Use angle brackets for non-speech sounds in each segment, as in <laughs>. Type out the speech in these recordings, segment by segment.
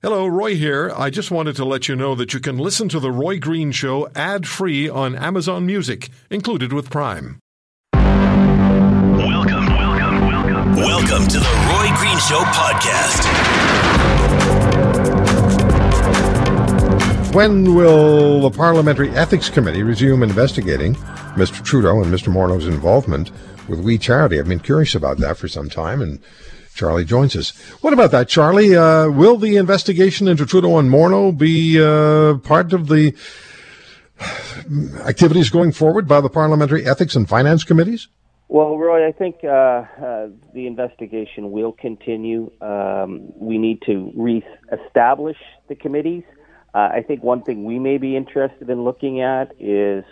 Hello, Roy here. I just wanted to let you know that you can listen to The Roy Green Show ad free on Amazon Music, included with Prime. Welcome, welcome, welcome. Welcome to The Roy Green Show podcast. When will the Parliamentary Ethics Committee resume investigating Mr. Trudeau and Mr. Morneau's involvement with We Charity? I've been curious about that for some time, and Charlie joins us. What about that, Charlie? Uh, will the investigation into Trudeau and Morneau be uh, part of the activities going forward by the Parliamentary Ethics and Finance Committees? Well, Roy, I think uh, uh, the investigation will continue. Um, we need to re-establish the committees. Uh, I think one thing we may be interested in looking at is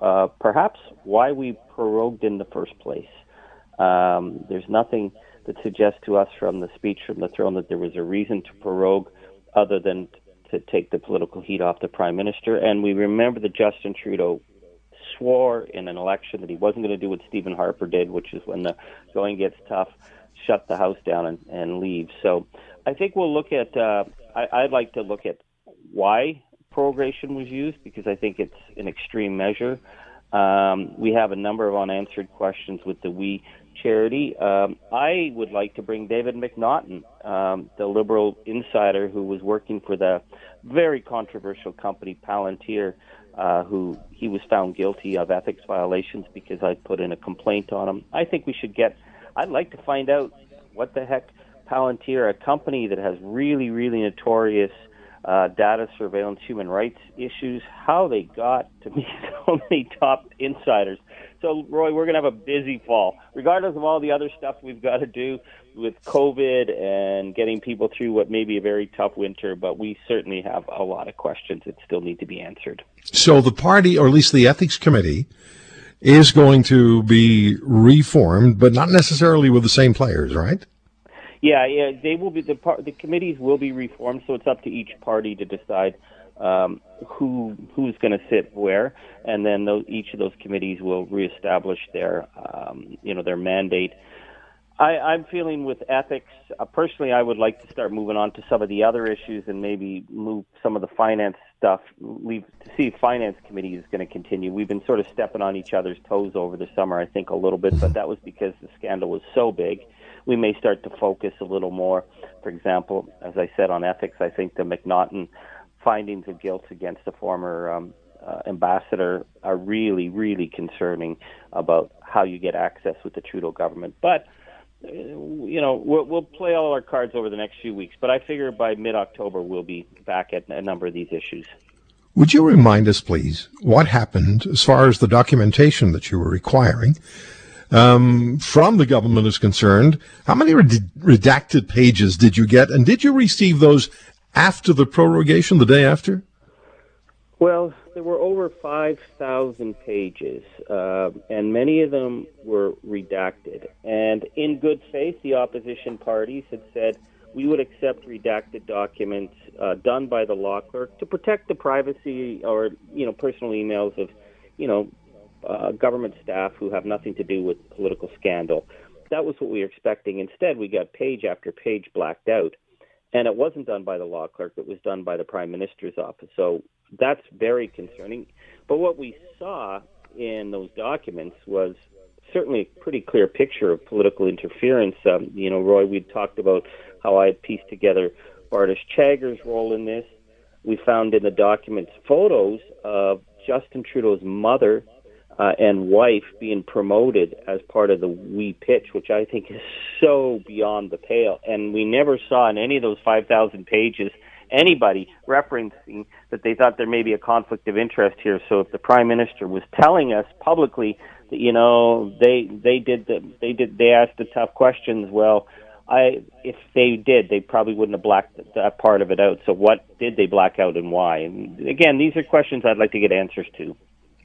uh, perhaps why we prorogued in the first place. Um, there's nothing that suggests to us from the speech from the throne that there was a reason to prorogue other than to take the political heat off the prime minister. And we remember that Justin Trudeau swore in an election that he wasn't going to do what Stephen Harper did, which is when the going gets tough, shut the house down and, and leave. So I think we'll look at, uh, I, I'd like to look at why prorogation was used because I think it's an extreme measure. Um, we have a number of unanswered questions with the We charity. Um, I would like to bring David McNaughton, um, the liberal insider who was working for the very controversial company Palantir, uh, who he was found guilty of ethics violations because I put in a complaint on him. I think we should get. I'd like to find out what the heck Palantir, a company that has really, really notorious uh, data surveillance, human rights issues, how they got to <laughs> be so many top insiders. So, Roy, we're going to have a busy fall, regardless of all the other stuff we've <laughs> got to do with COVID and getting people through what may be a very tough winter. But we certainly have a lot of questions that still need to be answered. So, the party, or at least the ethics committee, is going to be reformed, but not necessarily with the same players, right? Yeah, yeah, they will be the par- the committees will be reformed, so it's up to each party to decide um, who who's going to sit where, and then those, each of those committees will reestablish their um, you know their mandate. I, I'm feeling with ethics. Uh, personally, I would like to start moving on to some of the other issues and maybe move some of the finance stuff. Leave to see if finance committee is going to continue. We've been sort of stepping on each other's toes over the summer, I think, a little bit, but that was because the scandal was so big we may start to focus a little more. For example, as I said on ethics, I think the McNaughton findings of guilt against the former um, uh, ambassador are really, really concerning about how you get access with the Trudeau government. But uh, you know, we'll, we'll play all our cards over the next few weeks. But I figure by mid-October we'll be back at a number of these issues. Would you remind us, please, what happened as far as the documentation that you were requiring um, from the government is concerned. How many redacted pages did you get, and did you receive those after the prorogation, the day after? Well, there were over 5,000 pages, uh, and many of them were redacted. And in good faith, the opposition parties had said we would accept redacted documents uh, done by the law clerk to protect the privacy or you know personal emails of you know uh, government staff who have nothing to do with political scandal. That was what we were expecting. Instead, we got page after page blacked out. And it wasn't done by the law clerk, it was done by the prime minister's office. So that's very concerning. But what we saw in those documents was certainly a pretty clear picture of political interference. Um, you know, Roy, we'd talked about how I had pieced together Bardish Chagger's role in this. We found in the documents photos of Justin Trudeau's mother uh, and wife being promoted as part of the we pitch, which I think is so beyond the pale. And we never saw in any of those 5,000 pages anybody referencing that they thought there may be a conflict of interest here. So if the prime minister was telling us publicly that you know they they did the they did they asked the tough questions, well. I, if they did, they probably wouldn't have blacked that part of it out. So, what did they black out, and why? And again, these are questions I'd like to get answers to.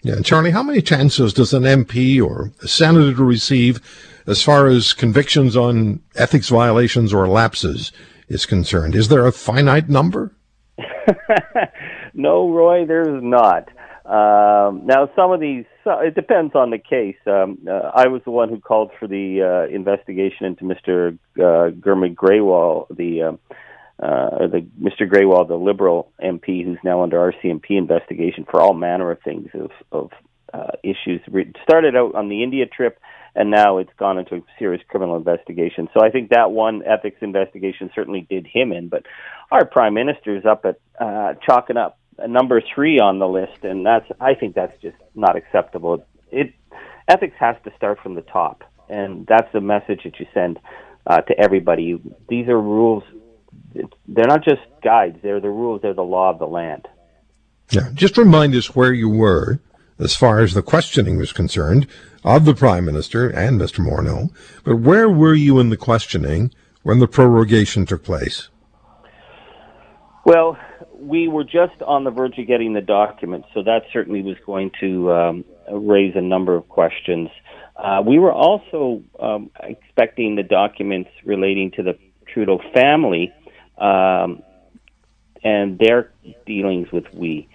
Yeah, Charlie, how many chances does an MP or a senator receive as far as convictions on ethics violations or lapses is concerned? Is there a finite number? <laughs> no, Roy, there's not. Um, now, some of these, it depends on the case. Um, uh, I was the one who called for the uh, investigation into Mr. Uh, Gurmeet Grewal, the uh, uh, the Mr. Grewal, the Liberal MP, who's now under RCMP investigation for all manner of things of of uh, issues. It started out on the India trip, and now it's gone into a serious criminal investigation. So I think that one ethics investigation certainly did him in. But our prime minister is up at uh, chalking up number three on the list, and that's I think that's just not acceptable. It ethics has to start from the top, and that's the message that you send uh, to everybody. These are rules. They're not just guides; they're the rules. They're the law of the land. Yeah, just remind us where you were as far as the questioning was concerned of the Prime Minister and Mr. Morneau. But where were you in the questioning when the prorogation took place? Well, we were just on the verge of getting the documents, so that certainly was going to um, raise a number of questions. Uh, we were also um, expecting the documents relating to the Trudeau family um, and their dealings with we.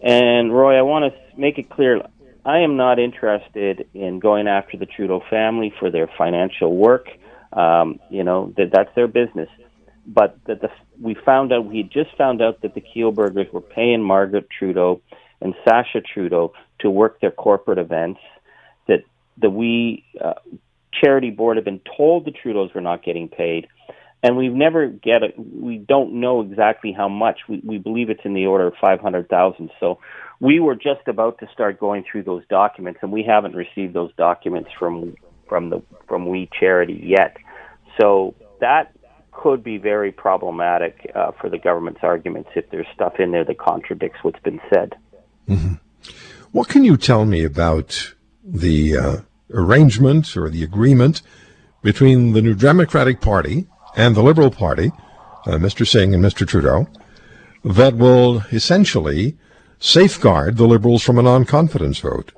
And Roy, I want to make it clear I am not interested in going after the Trudeau family for their financial work. Um, you know that that's their business. But that the we found out we just found out that the Kielburgers were paying Margaret Trudeau and Sacha Trudeau to work their corporate events. That the we uh, charity board had been told the Trudeaus were not getting paid, and we've never get it. We don't know exactly how much. We we believe it's in the order of five hundred thousand. So we were just about to start going through those documents, and we haven't received those documents from from the from We Charity yet. So that could be very problematic uh, for the government's arguments if there's stuff in there that contradicts what's been said. Mm-hmm. What can you tell me about the uh, arrangement or the agreement between the New Democratic Party and the Liberal Party, uh, Mr. Singh and Mr. Trudeau, that will essentially safeguard the Liberals from a non-confidence vote?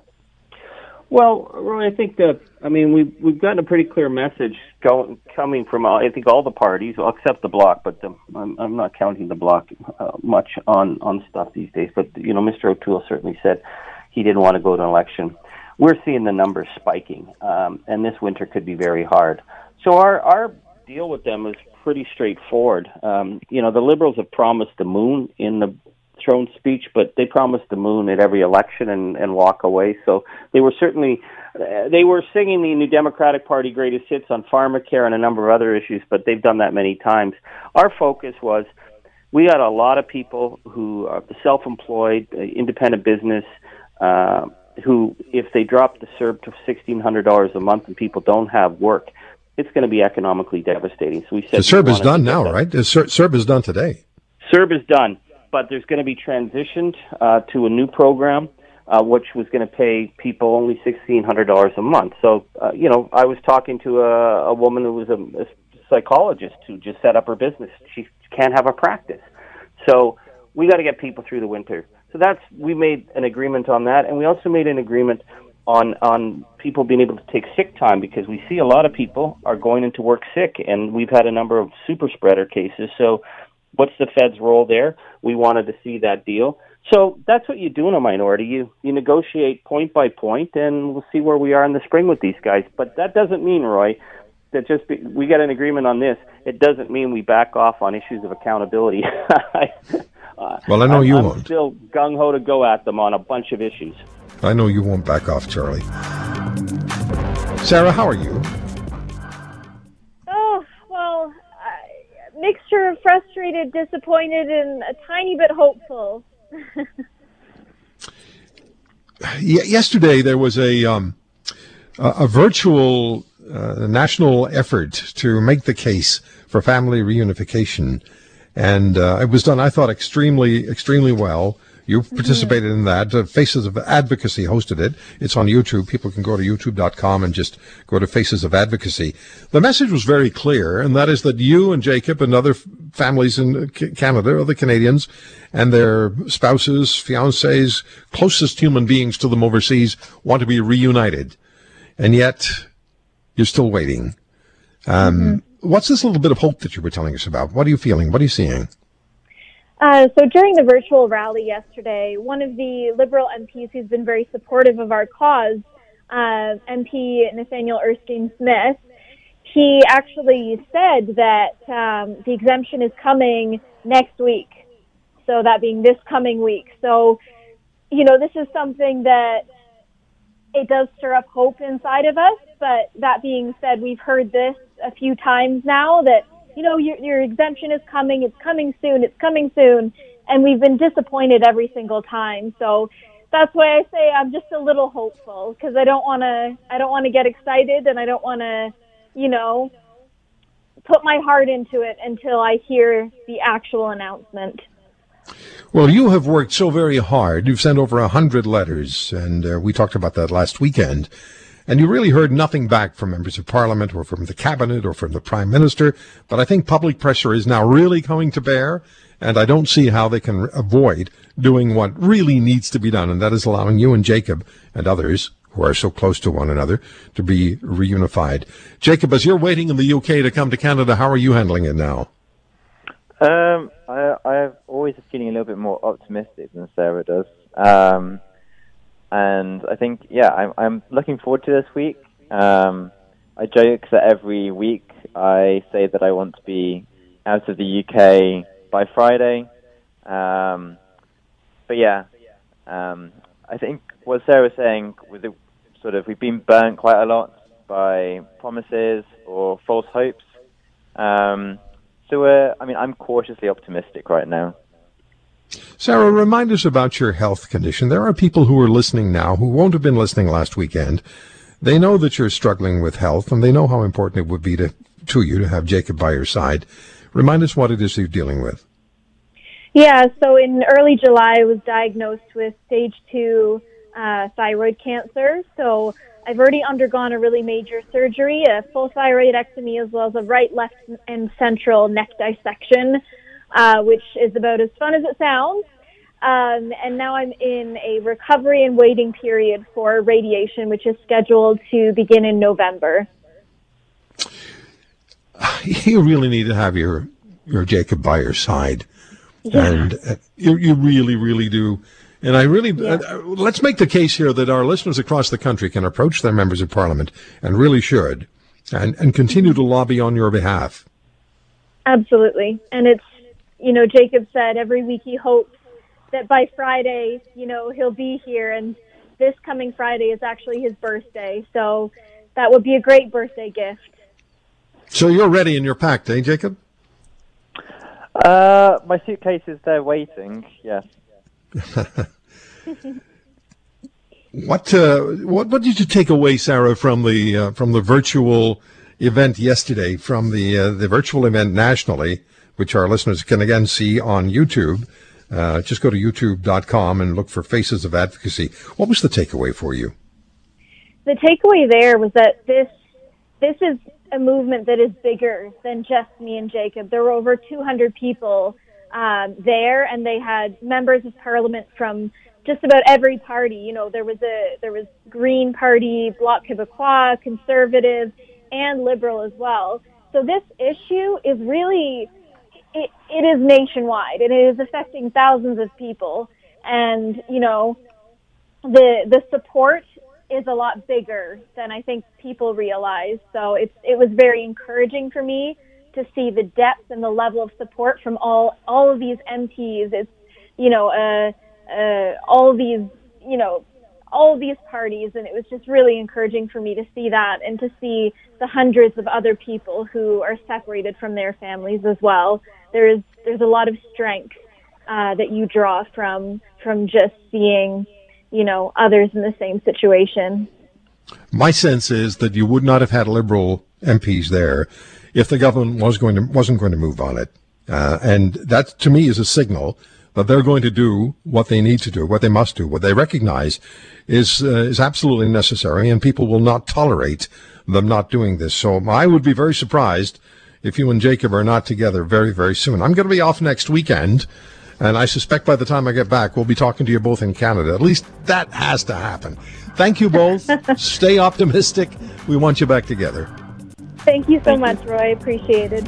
Well, Roy, I think that I mean we've we've gotten a pretty clear message going coming from I think all the parties, well, except the bloc, but the, I'm I'm not counting the bloc uh, much on on stuff these days. But you know, Mr. O'Toole certainly said he didn't want to go to an election. We're seeing the numbers spiking, um, and this winter could be very hard. So our our deal with them is pretty straightforward. Um, you know, the Liberals have promised the moon in the throne speech, but they promised the moon at every election and, and walk away. So they were certainly uh, they were singing the New Democratic Party greatest hits on pharmacare and a number of other issues, but they've done that many times. Our focus was we got a lot of people who are self-employed, uh, independent business. Uh, who, if they drop the CERB to sixteen hundred dollars a month and people don't have work, it's going to be economically devastating. So we said the CERB is done now, that. right? The CERB is done today. CERB is done but there's going to be transitioned uh, to a new program, uh, which was going to pay people only sixteen hundred dollars a month. So, uh, you know, I was talking to a, a woman who was a, a psychologist who just set up her business. She can't have a practice, so we got to get people through the winter. So that's we made an agreement on that, and we also made an agreement on on people being able to take sick time because we see a lot of people are going into work sick, and we've had a number of super spreader cases. So What's the Fed's role there? We wanted to see that deal. So that's what you do in a minority. You you negotiate point by point, and we'll see where we are in the spring with these guys. But that doesn't mean, Roy, that just be, we got an agreement on this. It doesn't mean we back off on issues of accountability. uh, <laughs> well, I know I'm, you I'm won't. Still gung ho to go at them on a bunch of issues. I know you won't back off, Charlie. Sarah, how are you? Oh, well, uh, mixture of frustrated, disappointed, and a tiny bit hopeful. <laughs> Yesterday, there was a um, a, virtual uh, national effort to make the case for family reunification, and uh, it was done, I thought, extremely extremely well. You participated in that. Uh, Faces of Advocacy hosted it. It's on YouTube. People can go to youtube.com and just go to Faces of Advocacy. The message was very clear, and that is that you and Jacob and other families in Canada, other Canadians, and their spouses, fiancés, closest human beings to them overseas want to be reunited. And yet, you're still waiting. Um, mm-hmm. What's this little bit of hope that you were telling us about? What are you feeling? What are you seeing? Uh, so during the virtual rally yesterday, one of the Liberal MPs who's been very supportive of our cause, uh, MP Nathaniel Erskine Smith, he actually said that um, the exemption is coming next week. So that being this coming week. So, you know, this is something that it does stir up hope inside of us. But that being said, we've heard this a few times now that, you know, your, your exemption is coming, it's coming soon, it's coming soon. And we've been disappointed every single time. So that's why I say I'm just a little hopeful because I don't want to, I don't want to get excited and I don't want to, you know, put my heart into it until I hear the actual announcement. Well, you have worked so very hard. You've sent over a hundred letters, and uh, we talked about that last weekend. And you really heard nothing back from members of parliament or from the cabinet or from the prime minister. But I think public pressure is now really coming to bear. And I don't see how they can avoid doing what really needs to be done. And that is allowing you and Jacob and others who are so close to one another to be reunified. Jacob, as you're waiting in the UK to come to Canada, how are you handling it now? Um, I, I've always feeling a little bit more optimistic than Sarah does. Um, and I think, yeah, I'm, I'm looking forward to this week. Um, I joke that every week I say that I want to be out of the UK by Friday. Um, but yeah, um, I think what Sarah was saying with the sort of we've been burnt quite a lot by promises or false hopes. Um, so, I mean, I'm cautiously optimistic right now. Sarah, remind us about your health condition. There are people who are listening now who won't have been listening last weekend. They know that you're struggling with health, and they know how important it would be to, to you to have Jacob by your side. Remind us what it is you're dealing with. Yeah, so in early July, I was diagnosed with stage two uh, thyroid cancer. So I've already undergone a really major surgery, a full thyroidectomy, as well as a right, left, and central neck dissection, uh, which is about as fun as it sounds. Um, and now I'm in a recovery and waiting period for radiation, which is scheduled to begin in November. <laughs> You really need to have your your Jacob by your side, Yeah. and uh, you you really really do. And I really uh, uh, let's make the case here that our listeners across the country can approach their members of parliament and really should, and and continue to lobby on your behalf. Absolutely. And it's, you know, Jacob said every week he hopes that by Friday, you know, he'll be here. And this coming Friday is actually his birthday. So that would be a great birthday gift. So you're ready and you're packed, eh, Jacob? Uh, my suitcase is there waiting. Yes. <laughs> What uh, what what did you take away, Sarah, from the uh, from the virtual event yesterday? From the uh, the virtual event nationally, which our listeners can again see on YouTube. Uh, just go to youtube.com and look for Faces of Advocacy. What was the takeaway for you? The takeaway there was that this, this is a movement that is bigger than just me and Jacob. There were over 200 people um, there, and they had members of parliament from just about every party. You know, there was a there was Green Party, Bloc Québécois, Conservative, and Liberal as well. So this issue is really it, it is nationwide and it is affecting thousands of people. And you know, the the support is a lot bigger than I think people realize. So it's it was very encouraging for me to see the depth and the level of support from all all of these MPs. It's you know uh, uh, all these you know all these parties, and it was just really encouraging for me to see that and to see the hundreds of other people who are separated from their families as well. There's there's a lot of strength uh, that you draw from from just seeing you know others in the same situation. My sense is that you would not have had Liberal MPs there if the government was going to wasn't going to move on it, uh, and that to me is a signal that they're going to do what they need to do, what they must do, what they recognize is uh, is absolutely necessary, and people will not tolerate them not doing this. So I would be very surprised if you and Jacob are not together very very soon. I'm going to be off next weekend. And I suspect by the time I get back, we'll be talking to you both in Canada. At least that has to happen. Thank you both. <laughs> Stay optimistic. We want you back together. Thank you so much, Roy. Appreciated.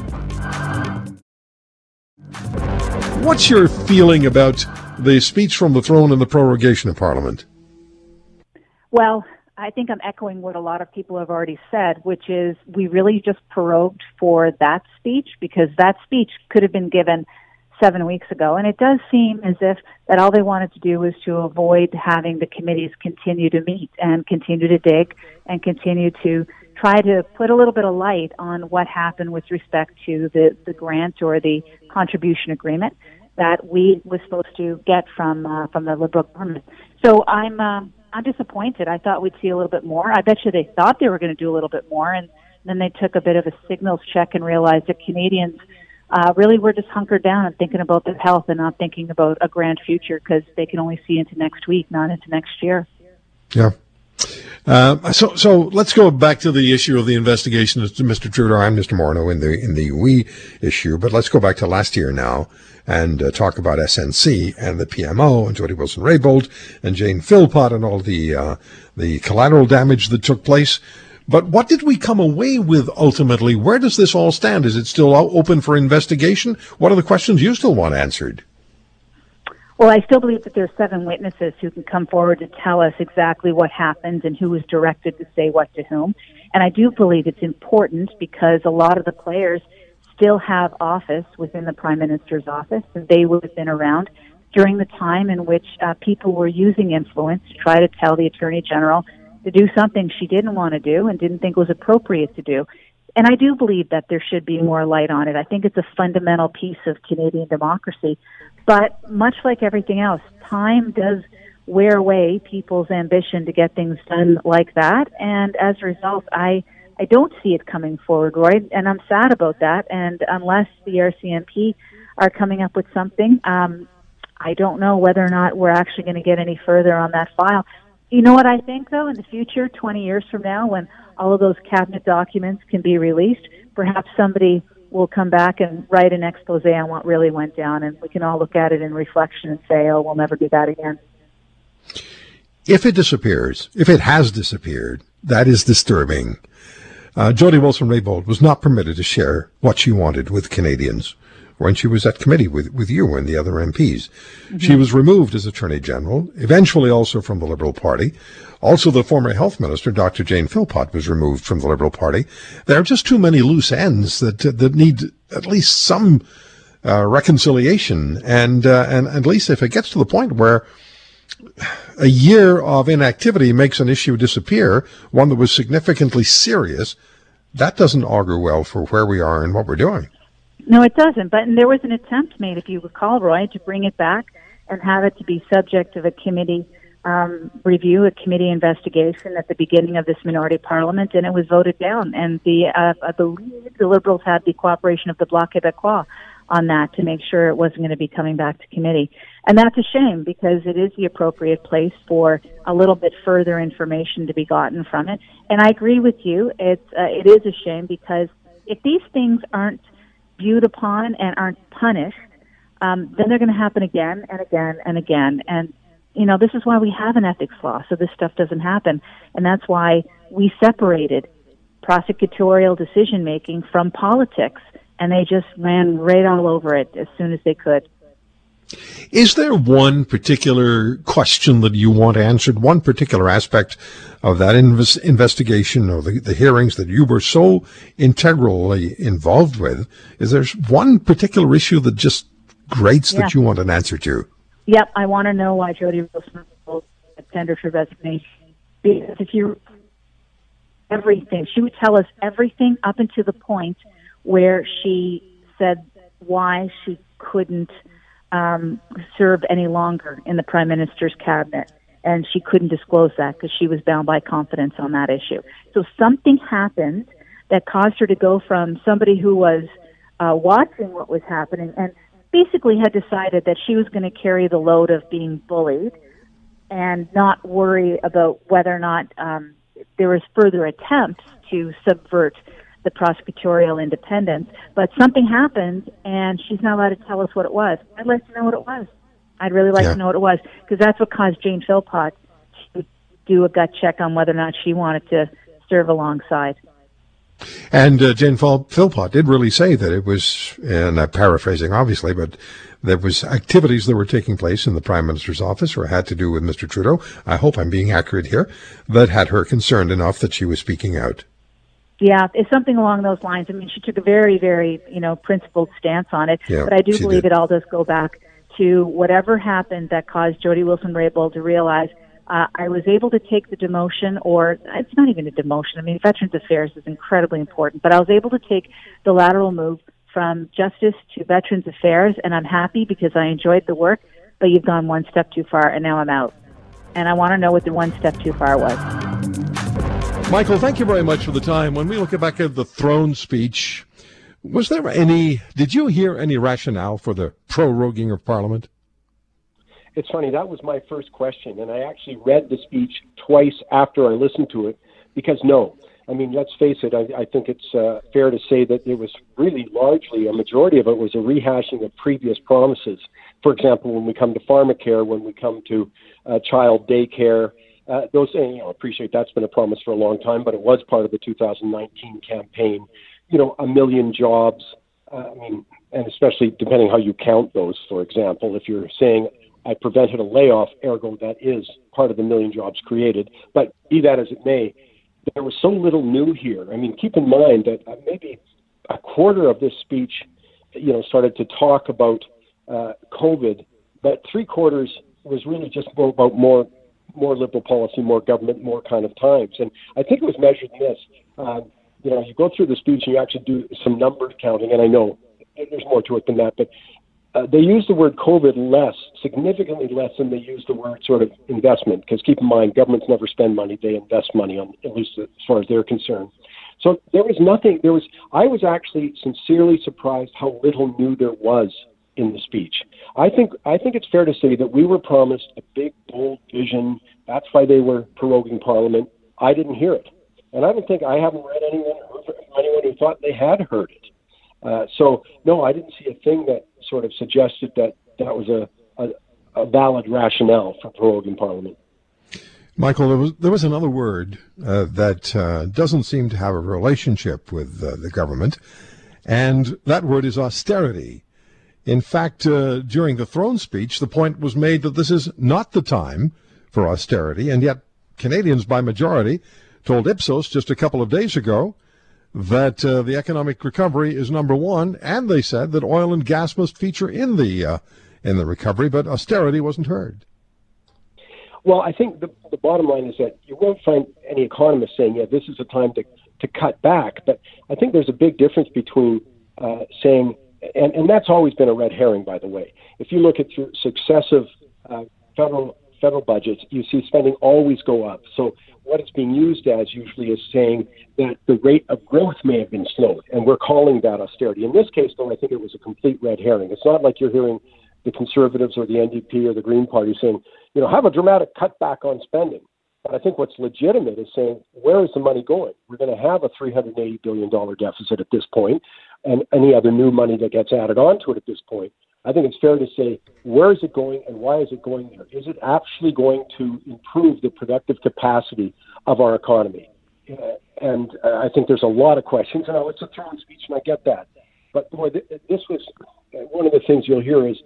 What's your feeling about the speech from the throne and the prorogation of Parliament? Well, I think I'm echoing what a lot of people have already said, which is we really just prorogued for that speech because that speech could have been given seven weeks ago. And it does seem as if that all they wanted to do was to avoid having the committees continue to meet and continue to dig and continue to try to put a little bit of light on what happened with respect to the, the grant or the contribution agreement that we was supposed to get from uh, from the Liberal government. So I'm uh, I'm disappointed. I thought we'd see a little bit more. I bet you they thought they were going to do a little bit more, and then they took a bit of a signals check and realized that Canadians uh, really were just hunkered down and thinking about their health and not thinking about a grand future because they can only see into next week, not into next year. Yeah. Uh, so, so let's go back to the issue of the investigation Mr. Trudeau and Mr. Morneau in the in the we issue, but let's go back to last year now and uh, talk about SNC and the PMO and Jody Wilson-Raybould and Jane Philpott and all the uh, the collateral damage that took place. But what did we come away with ultimately? Where does this all stand? Is it still open for investigation? What are the questions you still want answered? Well, I still believe that there are seven witnesses who can come forward to tell us exactly what happened and who was directed to say what to whom. And I do believe it's important because a lot of the players still have office within the Prime Minister's office, and they would have been around during the time in which uh, people were using influence to try to tell the Attorney General to do something she didn't want to do and didn't think was appropriate to do. And I do believe that there should be more light on it. I think it's a fundamental piece of Canadian democracy. But much like everything else, time does wear away people's ambition to get things done like that. And as a result, I, I don't see it coming forward, Roy, and I'm sad about that. And unless the RCMP are coming up with something, um, I don't know whether or not we're actually going to get any further on that file. You know what I think, though, in the future, 20 years from now, when all of those cabinet documents can be released, perhaps somebody will come back and write an expose on what really went down, and we can all look at it in reflection and say, "Oh, we'll never do that again." If it disappears, if it has disappeared, that is disturbing. Uh, Jody Wilson-Raybould was not permitted to share what she wanted with Canadians when she was at committee with, with you and the other MPs. Mm-hmm. She was removed as Attorney General, eventually also from the Liberal Party. Also, the former Health Minister, Dr. Jane Philpott, was removed from the Liberal Party. There are just too many loose ends that, that need at least some uh, reconciliation. And, uh, and at least if it gets to the point where a year of inactivity makes an issue disappear, one that was significantly serious, that doesn't augur well for where we are and what we're doing. No, it doesn't. But there was an attempt made, if you recall, Roy, to bring it back and have it to be subject of a committee um, review, a committee investigation at the beginning of this minority parliament, and it was voted down. And the uh, I believe the Liberals had the cooperation of the Bloc Québécois on that to make sure it wasn't going to be coming back to committee. And that's a shame because it is the appropriate place for a little bit further information to be gotten from it. And I agree with you. It's uh, it is a shame because if these things aren't viewed upon and aren't punished, um, then they're going to happen again and again and again. And you know, this is why we have an ethics law, so this stuff doesn't happen. And that's why we separated prosecutorial decision making from politics, and they just ran right all over it as soon as they could. Is there one particular question that you want answered, one particular aspect of that inv- investigation or the, the hearings that you were so integrally involved with? Is there one particular issue that just grates yeah. that you want an answer to? Yep, I want to know why Jody Wilson tendered for resignation. Because if you everything, she would tell us everything up until the point where she said why she couldn't um, serve any longer in the prime minister's cabinet, and she couldn't disclose that because she was bound by confidence on that issue. So something happened that caused her to go from somebody who was uh, watching what was happening and basically had decided that she was going to carry the load of being bullied and not worry about whether or not um, there was further attempts to subvert the prosecutorial independence. But something happened, and she's not allowed to tell us what it was. I'd like to know what it was. I'd really like yeah. to know what it was because that's what caused Jane Philpott to do a gut check on whether or not she wanted to serve alongside. And uh, Jane Philpott did really say that it was, and I'm paraphrasing obviously, but there was activities that were taking place in the Prime Minister's office or had to do with Mr. Trudeau. I hope I'm being accurate here. That had her concerned enough that she was speaking out. Yeah, it's something along those lines. I mean, she took a very, very, you know, principled stance on it. Yeah, but I do believe did. it all does go back to whatever happened that caused Jody Wilson-Raybould to realize uh, I was able to take the demotion, or it's not even a demotion. I mean, Veterans Affairs is incredibly important, but I was able to take the lateral move from Justice to Veterans Affairs, and I'm happy because I enjoyed the work. But you've gone one step too far, and now I'm out. And I want to know what the one step too far was. Michael, thank you very much for the time. When we look back at the throne speech, was there any, did you hear any rationale for the proroguing of Parliament? It's funny, that was my first question, and I actually read the speech twice after I listened to it because no. I mean, let's face it, I, I think it's uh, fair to say that it was really largely, a majority of it was a rehashing of previous promises. For example, when we come to pharmacare, when we come to uh, child daycare, uh, those, you know, appreciate that's been a promise for a long time, but it was part of the 2019 campaign. You know, a million jobs. Uh, I mean, and especially depending how you count those. For example, if you're saying I prevented a layoff, ergo that is part of the million jobs created. But be that as it may, there was so little new here. I mean, keep in mind that uh, maybe a quarter of this speech, you know, started to talk about uh, COVID, but three quarters was really just about more more liberal policy, more government, more kind of times. And I think it was measured in this. Uh, you know, you go through the speech and you actually do some number counting, and I know there's more to it than that, but uh, they use the word COVID less, significantly less than they use the word sort of investment. Because keep in mind, governments never spend money; they invest money, on at least as far as they're concerned. So there was nothing. There was. I was actually sincerely surprised how little new there was in the speech. I think. I think it's fair to say that we were promised a big, bold vision. That's why they were proroguing Parliament. I didn't hear it, and I don't think I haven't read anyone anyone who thought they had heard it. Uh, so no, I didn't see a thing that sort of suggested that that was a, a, a valid rationale for proroguing Parliament. Michael, there was there was another word uh, that uh, doesn't seem to have a relationship with uh, the government, and that word is austerity. In fact, uh, during the throne speech, the point was made that this is not the time for austerity, and yet Canadians by majority told Ipsos just a couple of days ago that uh, the economic recovery is number one, and they said that oil and gas must feature in the uh, in the recovery, but austerity wasn't heard. Well, I think the, the bottom line is that you won't find any economist saying, "Yeah, this is a time to to cut back." But I think there's a big difference between uh, saying, and, and that's always been a red herring, by the way. If you look at successive uh, federal federal budgets, you see spending always go up. So what it's being used as usually is saying that the rate of growth may have been slowed, and we're calling that austerity. In this case, though, I think it was a complete red herring. It's not like you're hearing the Conservatives or the NDP or the Green Party saying, you know, have a dramatic cutback on spending. But I think what's legitimate is saying, where is the money going? We're going to have a $380 billion deficit at this point, and any other new money that gets added onto it at this point. I think it's fair to say, where is it going and why is it going there? Is it actually going to improve the productive capacity of our economy? Uh, and uh, I think there's a lot of questions, and it's a throne speech, and I get that. But boy, th- this was uh, one of the things you'll hear is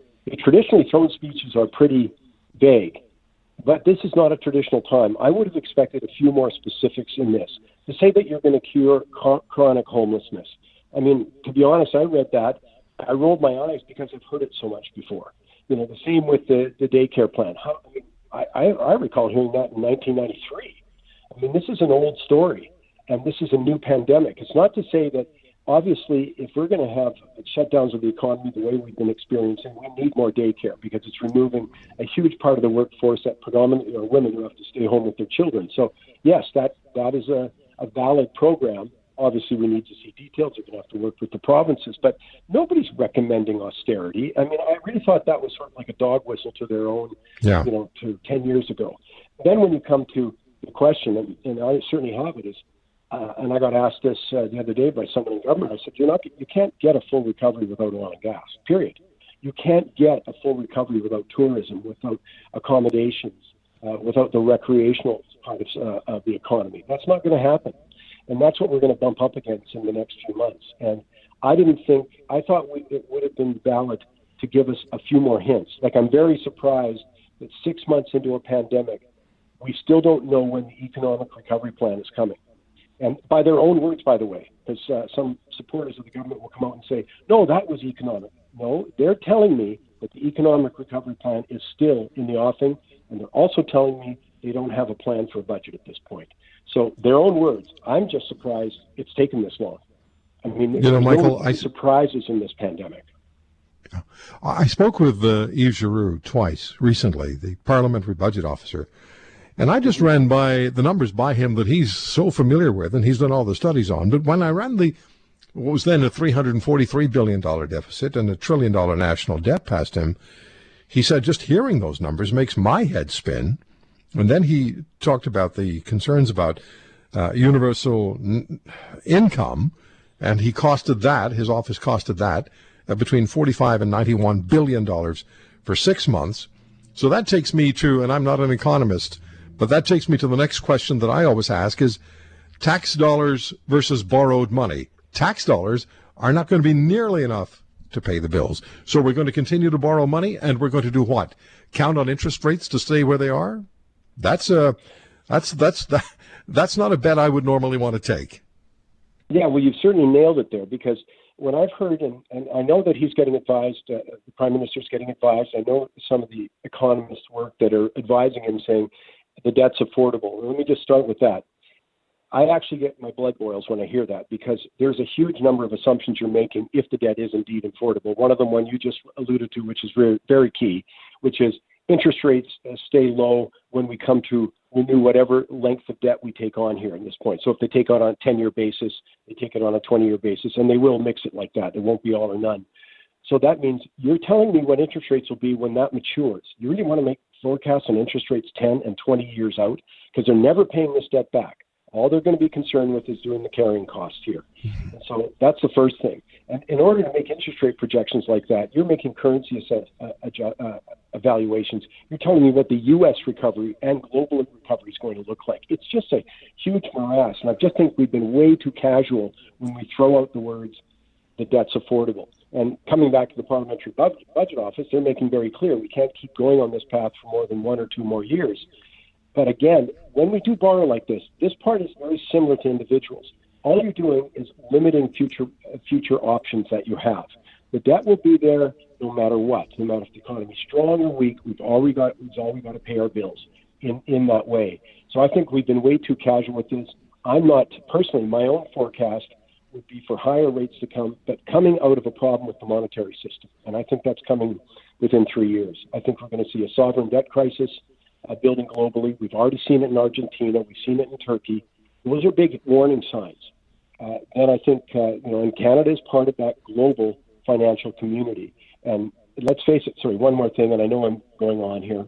traditionally throne speeches are pretty vague, but this is not a traditional time. I would have expected a few more specifics in this. To say that you're going to cure chronic homelessness. I mean, to be honest, I read that. I rolled my eyes because I've heard it so much before. You know, the same with the, the daycare plan. How, I, mean, I, I, I recall hearing that in 1993. I mean, this is an old story, and this is a new pandemic. It's not to say that obviously, if we're going to have shutdowns of the economy the way we've been experiencing, we need more daycare because it's removing a huge part of the workforce that predominantly are women who have to stay home with their children. So, yes, that that is a, a valid program. Obviously, we need to see details. We're going to have to work with the provinces, but nobody's recommending austerity. I mean, I really thought that was sort of like a dog whistle to their own, Yeah. you know, to 10 years ago. Then when you come to the question, and, and I certainly have it, is uh, and I got asked this uh, the other day by someone in government. I said, "You're not. You can't get a full recovery without oil and gas. Period. You can't get a full recovery without tourism, without accommodations, uh, without the recreational part of, uh, of the economy. That's not going to happen, and that's what we're going to bump up against in the next few months. And I didn't think. I thought we, it would have been valid to give us a few more hints. Like I'm very surprised that six months into a pandemic, we still don't know when the economic recovery plan is coming. And by their own words, by the way, because uh, some supporters of the government will come out and say, no, that was economic. No, they're telling me that the economic recovery plan is still in the offing, and they're also telling me they don't have a plan for a budget at this point. So their own words. I'm just surprised it's taken this long. I mean, you know, Michael, no I surprises in this pandemic. I spoke with uh, Yves Giroux twice recently, the parliamentary budget officer, and I just ran by the numbers by him that he's so familiar with and he's done all the studies on. But when I ran the what was then a $343 billion deficit and a trillion dollar national debt past him, he said just hearing those numbers makes my head spin. And then he talked about the concerns about uh, universal n- income, and he costed that, his office costed that, uh, between 45 and 91 billion dollars for six months. So that takes me to, and I'm not an economist, but that takes me to the next question that I always ask is tax dollars versus borrowed money. Tax dollars are not going to be nearly enough to pay the bills. So we're going to continue to borrow money and we're going to do what? Count on interest rates to stay where they are? That's a, that's, that's, that, <laughs> that's not a bet I would normally want to take. Yeah, well, you've certainly nailed it there because when I've heard, and, and I know that he's getting advised, uh, the prime minister's getting advised. I know some of the economists work that are advising him, saying the debt's affordable. Let me just start with that. I actually get my blood boils when I hear that because there's a huge number of assumptions you're making if the debt is indeed affordable. One of them, one you just alluded to, which is very, very key, which is interest rates uh, stay low when we come to renew whatever length of debt we take on here at this point. So if they take it on a 10 year basis, they take it on a 20 year basis, and they will mix it like that. It won't be all or none. So that means you're telling me what interest rates will be when that matures. You really want to make forecasts on interest rates 10 and 20 years out because they're never paying this debt back. All they're going to be concerned with is doing the carrying cost here. And so that's the first thing. And in order to make interest rate projections like that, you're making currency assess, uh, uh, evaluations. You're telling me what the U.S. recovery and global recovery is going to look like. It's just a huge morass. And I just think we've been way too casual when we throw out the words, the debt's affordable. And coming back to the Parliamentary Budget Office, they're making very clear we can't keep going on this path for more than one or two more years. But again, when we do borrow like this, this part is very similar to individuals. All you're doing is limiting future future options that you have. The debt will be there no matter what, no matter if the economy is strong or weak. We've already got we've always got to pay our bills in in that way. So I think we've been way too casual with this. I'm not personally my own forecast would be for higher rates to come, but coming out of a problem with the monetary system, and I think that's coming within three years. I think we're going to see a sovereign debt crisis uh, building globally. We've already seen it in Argentina. We've seen it in Turkey. Those are big warning signs. Uh, and I think uh, you know, and Canada is part of that global financial community. And let's face it. Sorry, one more thing, and I know I'm going on here.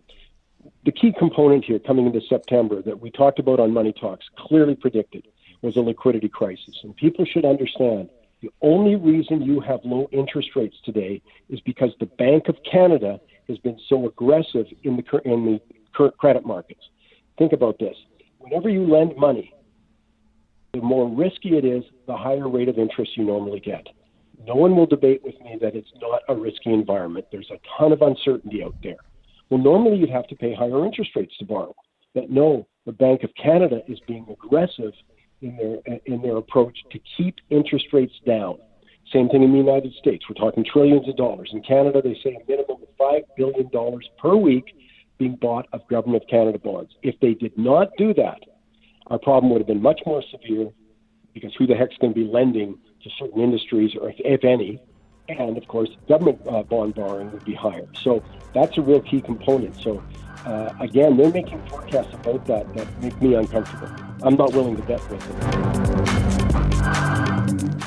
The key component here, coming into September, that we talked about on Money Talks, clearly predicted, was a liquidity crisis. And people should understand the only reason you have low interest rates today is because the Bank of Canada has been so aggressive in the in the credit markets. Think about this. Whenever you lend money, the more risky it is, the higher rate of interest you normally get. No one will debate with me that it's not a risky environment. There's a ton of uncertainty out there. Well, normally you'd have to pay higher interest rates to borrow. But no, the Bank of Canada is being aggressive in their in their approach to keep interest rates down. Same thing in the United States. We're talking trillions of dollars. In Canada, they say a minimum of five billion dollars per week being bought of Government of Canada bonds. If they did not do that, our problem would have been much more severe because who the heck's going to be lending to certain industries, or if, if any, and of course, government uh, bond borrowing would be higher. So that's a real key component. So uh, again, they're making forecasts about that that make me uncomfortable. I'm not willing to bet with them.